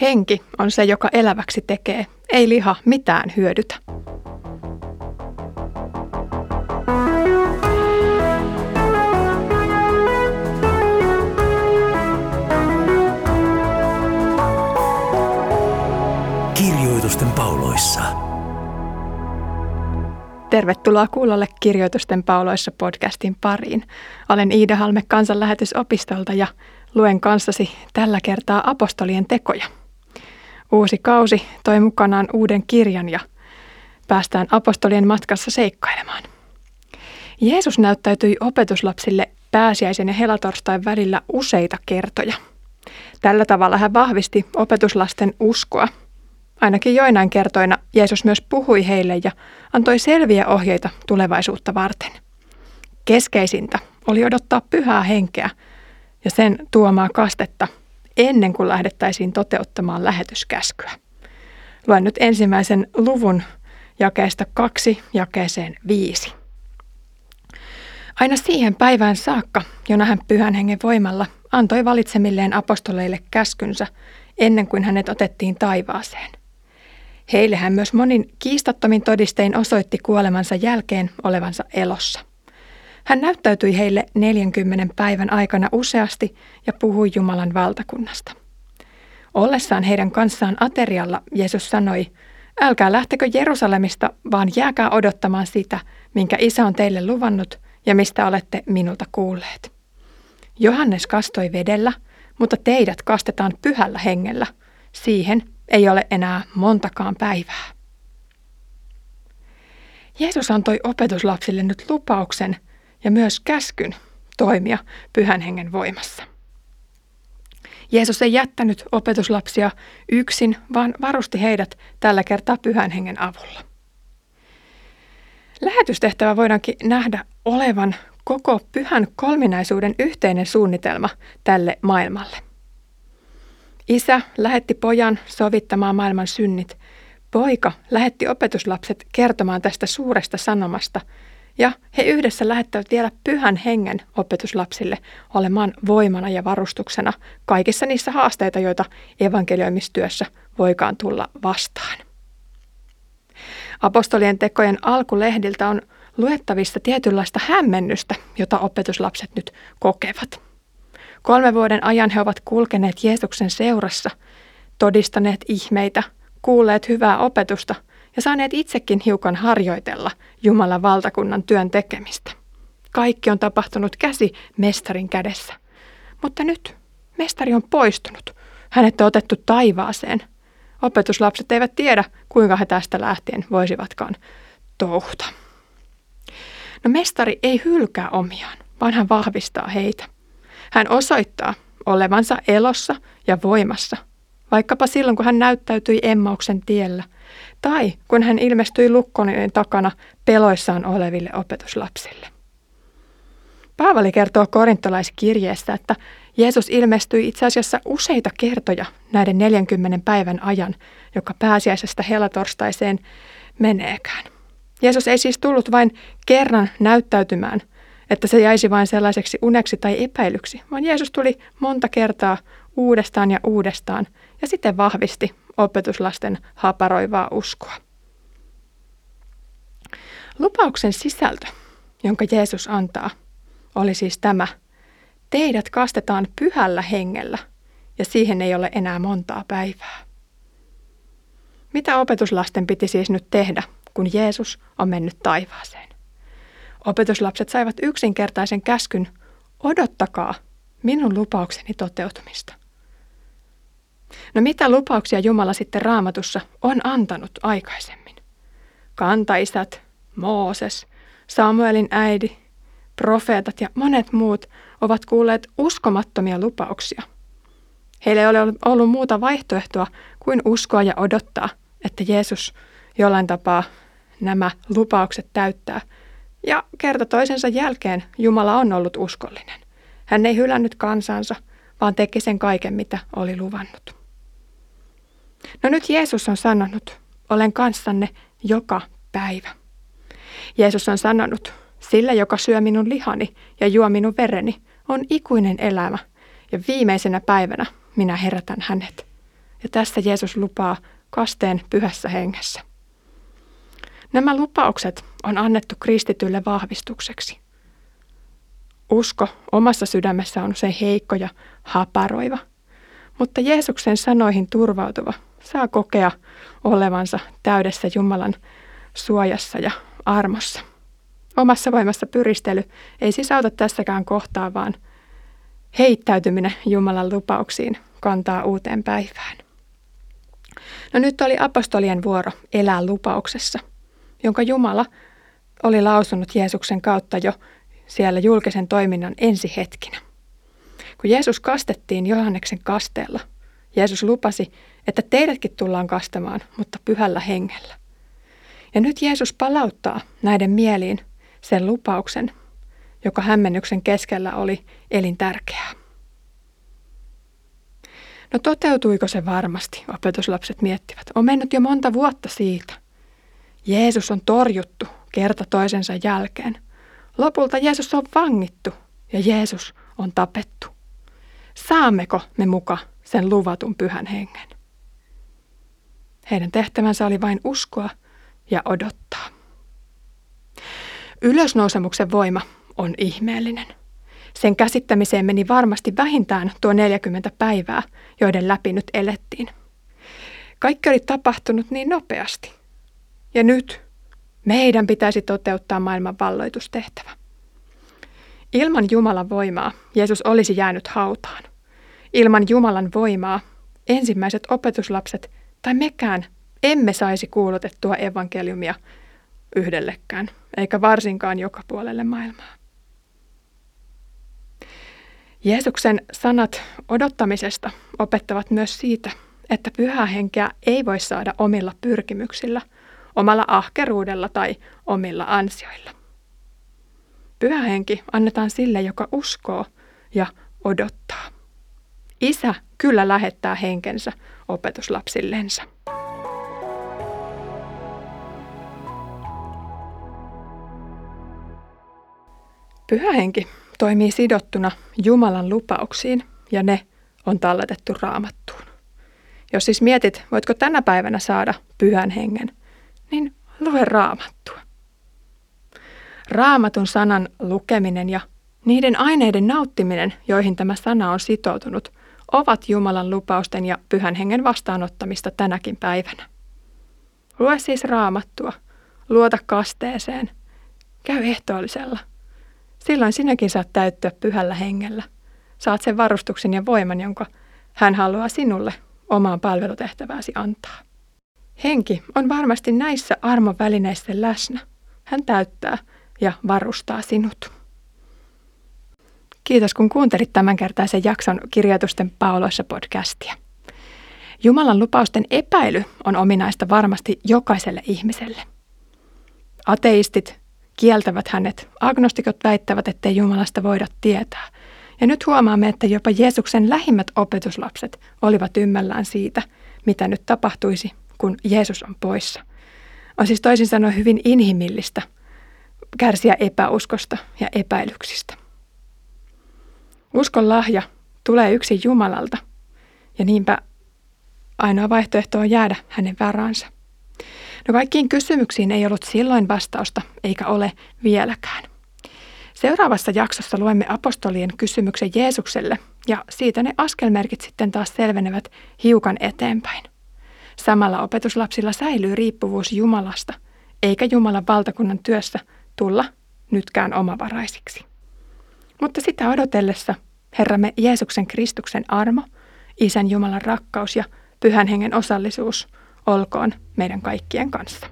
Henki on se, joka eläväksi tekee. Ei liha mitään hyödytä. Kirjoitusten pauloissa. Tervetuloa kuulolle Kirjoitusten pauloissa podcastin pariin. Olen Iida Halme kansanlähetysopistolta ja luen kanssasi tällä kertaa apostolien tekoja. Uusi kausi toi mukanaan uuden kirjan ja päästään apostolien matkassa seikkailemaan. Jeesus näyttäytyi opetuslapsille pääsiäisen ja helatorstain välillä useita kertoja. Tällä tavalla hän vahvisti opetuslasten uskoa. Ainakin joinain kertoina Jeesus myös puhui heille ja antoi selviä ohjeita tulevaisuutta varten. Keskeisintä oli odottaa pyhää henkeä ja sen tuomaa kastetta ennen kuin lähdettäisiin toteuttamaan lähetyskäskyä. Luen nyt ensimmäisen luvun jakeesta kaksi jakeeseen viisi. Aina siihen päivään saakka, jona hän pyhän hengen voimalla antoi valitsemilleen apostoleille käskynsä ennen kuin hänet otettiin taivaaseen. Heille hän myös monin kiistattomin todistein osoitti kuolemansa jälkeen olevansa elossa. Hän näyttäytyi heille 40 päivän aikana useasti ja puhui Jumalan valtakunnasta. Ollessaan heidän kanssaan aterialla Jeesus sanoi, älkää lähtekö Jerusalemista, vaan jääkää odottamaan sitä, minkä isä on teille luvannut ja mistä olette minulta kuulleet. Johannes kastoi vedellä, mutta teidät kastetaan pyhällä hengellä. Siihen ei ole enää montakaan päivää. Jeesus antoi opetuslapsille nyt lupauksen ja myös käskyn toimia pyhän hengen voimassa. Jeesus ei jättänyt opetuslapsia yksin, vaan varusti heidät tällä kertaa pyhän hengen avulla. Lähetystehtävä voidaankin nähdä olevan koko pyhän kolminaisuuden yhteinen suunnitelma tälle maailmalle. Isä lähetti pojan sovittamaan maailman synnit. Poika lähetti opetuslapset kertomaan tästä suuresta sanomasta – ja he yhdessä lähettävät vielä pyhän hengen opetuslapsille olemaan voimana ja varustuksena kaikissa niissä haasteita, joita evankelioimistyössä voikaan tulla vastaan. Apostolien tekojen alkulehdiltä on luettavissa tietynlaista hämmennystä, jota opetuslapset nyt kokevat. Kolme vuoden ajan he ovat kulkeneet Jeesuksen seurassa, todistaneet ihmeitä, kuulleet hyvää opetusta – ja saaneet itsekin hiukan harjoitella Jumalan valtakunnan työn tekemistä. Kaikki on tapahtunut käsi mestarin kädessä. Mutta nyt mestari on poistunut. Hänet on otettu taivaaseen. Opetuslapset eivät tiedä, kuinka he tästä lähtien voisivatkaan touhuta. No mestari ei hylkää omiaan, vaan hän vahvistaa heitä. Hän osoittaa olevansa elossa ja voimassa, vaikkapa silloin kun hän näyttäytyi Emmauksen tiellä – tai kun hän ilmestyi lukkonen takana peloissaan oleville opetuslapsille. Paavali kertoo korintolaiskirjeessä, että Jeesus ilmestyi itse asiassa useita kertoja näiden 40 päivän ajan, joka pääsiäisestä helatorstaiseen meneekään. Jeesus ei siis tullut vain kerran näyttäytymään, että se jäisi vain sellaiseksi uneksi tai epäilyksi, vaan Jeesus tuli monta kertaa uudestaan ja uudestaan ja sitten vahvisti opetuslasten haparoivaa uskoa. Lupauksen sisältö, jonka Jeesus antaa, oli siis tämä. Teidät kastetaan pyhällä hengellä ja siihen ei ole enää montaa päivää. Mitä opetuslasten piti siis nyt tehdä, kun Jeesus on mennyt taivaaseen? Opetuslapset saivat yksinkertaisen käskyn, odottakaa minun lupaukseni toteutumista. No mitä lupauksia Jumala sitten raamatussa on antanut aikaisemmin? Kantaisät, Mooses, Samuelin äidi, profeetat ja monet muut ovat kuulleet uskomattomia lupauksia. Heillä ei ole ollut muuta vaihtoehtoa kuin uskoa ja odottaa, että Jeesus jollain tapaa nämä lupaukset täyttää. Ja kerta toisensa jälkeen Jumala on ollut uskollinen. Hän ei hylännyt kansansa, vaan teki sen kaiken, mitä oli luvannut. No nyt Jeesus on sanonut, olen kanssanne joka päivä. Jeesus on sanonut, sillä joka syö minun lihani ja juo minun vereni, on ikuinen elämä, ja viimeisenä päivänä minä herätän hänet. ja tässä Jeesus lupaa kasteen pyhässä hengessä. Nämä lupaukset on annettu kristitylle vahvistukseksi. Usko omassa sydämessä on usein heikko ja haparoiva, mutta Jeesuksen sanoihin turvautuva saa kokea olevansa täydessä Jumalan suojassa ja armossa. Omassa voimassa pyristely ei siis auta tässäkään kohtaa, vaan heittäytyminen Jumalan lupauksiin kantaa uuteen päivään. No nyt oli apostolien vuoro elää lupauksessa, jonka Jumala oli lausunut Jeesuksen kautta jo siellä julkisen toiminnan ensihetkinä. Kun Jeesus kastettiin Johanneksen kasteella, Jeesus lupasi, että teidätkin tullaan kastamaan, mutta pyhällä hengellä. Ja nyt Jeesus palauttaa näiden mieliin sen lupauksen, joka hämmennyksen keskellä oli elintärkeää. No toteutuiko se varmasti, opetuslapset miettivät. On mennyt jo monta vuotta siitä. Jeesus on torjuttu kerta toisensa jälkeen. Lopulta Jeesus on vangittu ja Jeesus on tapettu. Saammeko me muka sen luvatun pyhän hengen? Heidän tehtävänsä oli vain uskoa ja odottaa. Ylösnousemuksen voima on ihmeellinen. Sen käsittämiseen meni varmasti vähintään tuo 40 päivää, joiden läpi nyt elettiin. Kaikki oli tapahtunut niin nopeasti. Ja nyt meidän pitäisi toteuttaa maailman valloitustehtävä. Ilman Jumalan voimaa Jeesus olisi jäänyt hautaan. Ilman Jumalan voimaa ensimmäiset opetuslapset tai mekään emme saisi kuulutettua evankeliumia yhdellekään, eikä varsinkaan joka puolelle maailmaa. Jeesuksen sanat odottamisesta opettavat myös siitä, että pyhää henkeä ei voi saada omilla pyrkimyksillä, omalla ahkeruudella tai omilla ansioilla. Pyhä henki annetaan sille, joka uskoo ja odottaa. Isä kyllä lähettää henkensä opetuslapsillensa. Pyhä henki toimii sidottuna Jumalan lupauksiin ja ne on talletettu raamattuun. Jos siis mietit, voitko tänä päivänä saada pyhän hengen, niin lue raamattua. Raamatun sanan lukeminen ja niiden aineiden nauttiminen, joihin tämä sana on sitoutunut, ovat Jumalan lupausten ja pyhän hengen vastaanottamista tänäkin päivänä. Lue siis raamattua, luota kasteeseen, käy ehtoollisella – Silloin sinäkin saat täyttyä pyhällä hengellä. Saat sen varustuksen ja voiman, jonka hän haluaa sinulle omaan palvelutehtävääsi antaa. Henki on varmasti näissä armon välineissä läsnä. Hän täyttää ja varustaa sinut. Kiitos kun kuuntelit tämänkertaisen jakson Kirjoitusten pauloissa podcastia. Jumalan lupausten epäily on ominaista varmasti jokaiselle ihmiselle. Ateistit, kieltävät hänet. Agnostikot väittävät, ettei Jumalasta voida tietää. Ja nyt huomaamme, että jopa Jeesuksen lähimmät opetuslapset olivat ymmällään siitä, mitä nyt tapahtuisi, kun Jeesus on poissa. On siis toisin sanoen hyvin inhimillistä kärsiä epäuskosta ja epäilyksistä. Uskon lahja tulee yksin Jumalalta, ja niinpä ainoa vaihtoehto on jäädä hänen varansa. No kaikkiin kysymyksiin ei ollut silloin vastausta, eikä ole vieläkään. Seuraavassa jaksossa luemme apostolien kysymyksen Jeesukselle ja siitä ne askelmerkit sitten taas selvenevät hiukan eteenpäin. Samalla opetuslapsilla säilyy riippuvuus Jumalasta, eikä Jumalan valtakunnan työssä tulla nytkään omavaraisiksi. Mutta sitä odotellessa Herramme Jeesuksen Kristuksen armo, Isän Jumalan rakkaus ja Pyhän Hengen osallisuus – olkoon meidän kaikkien kanssa.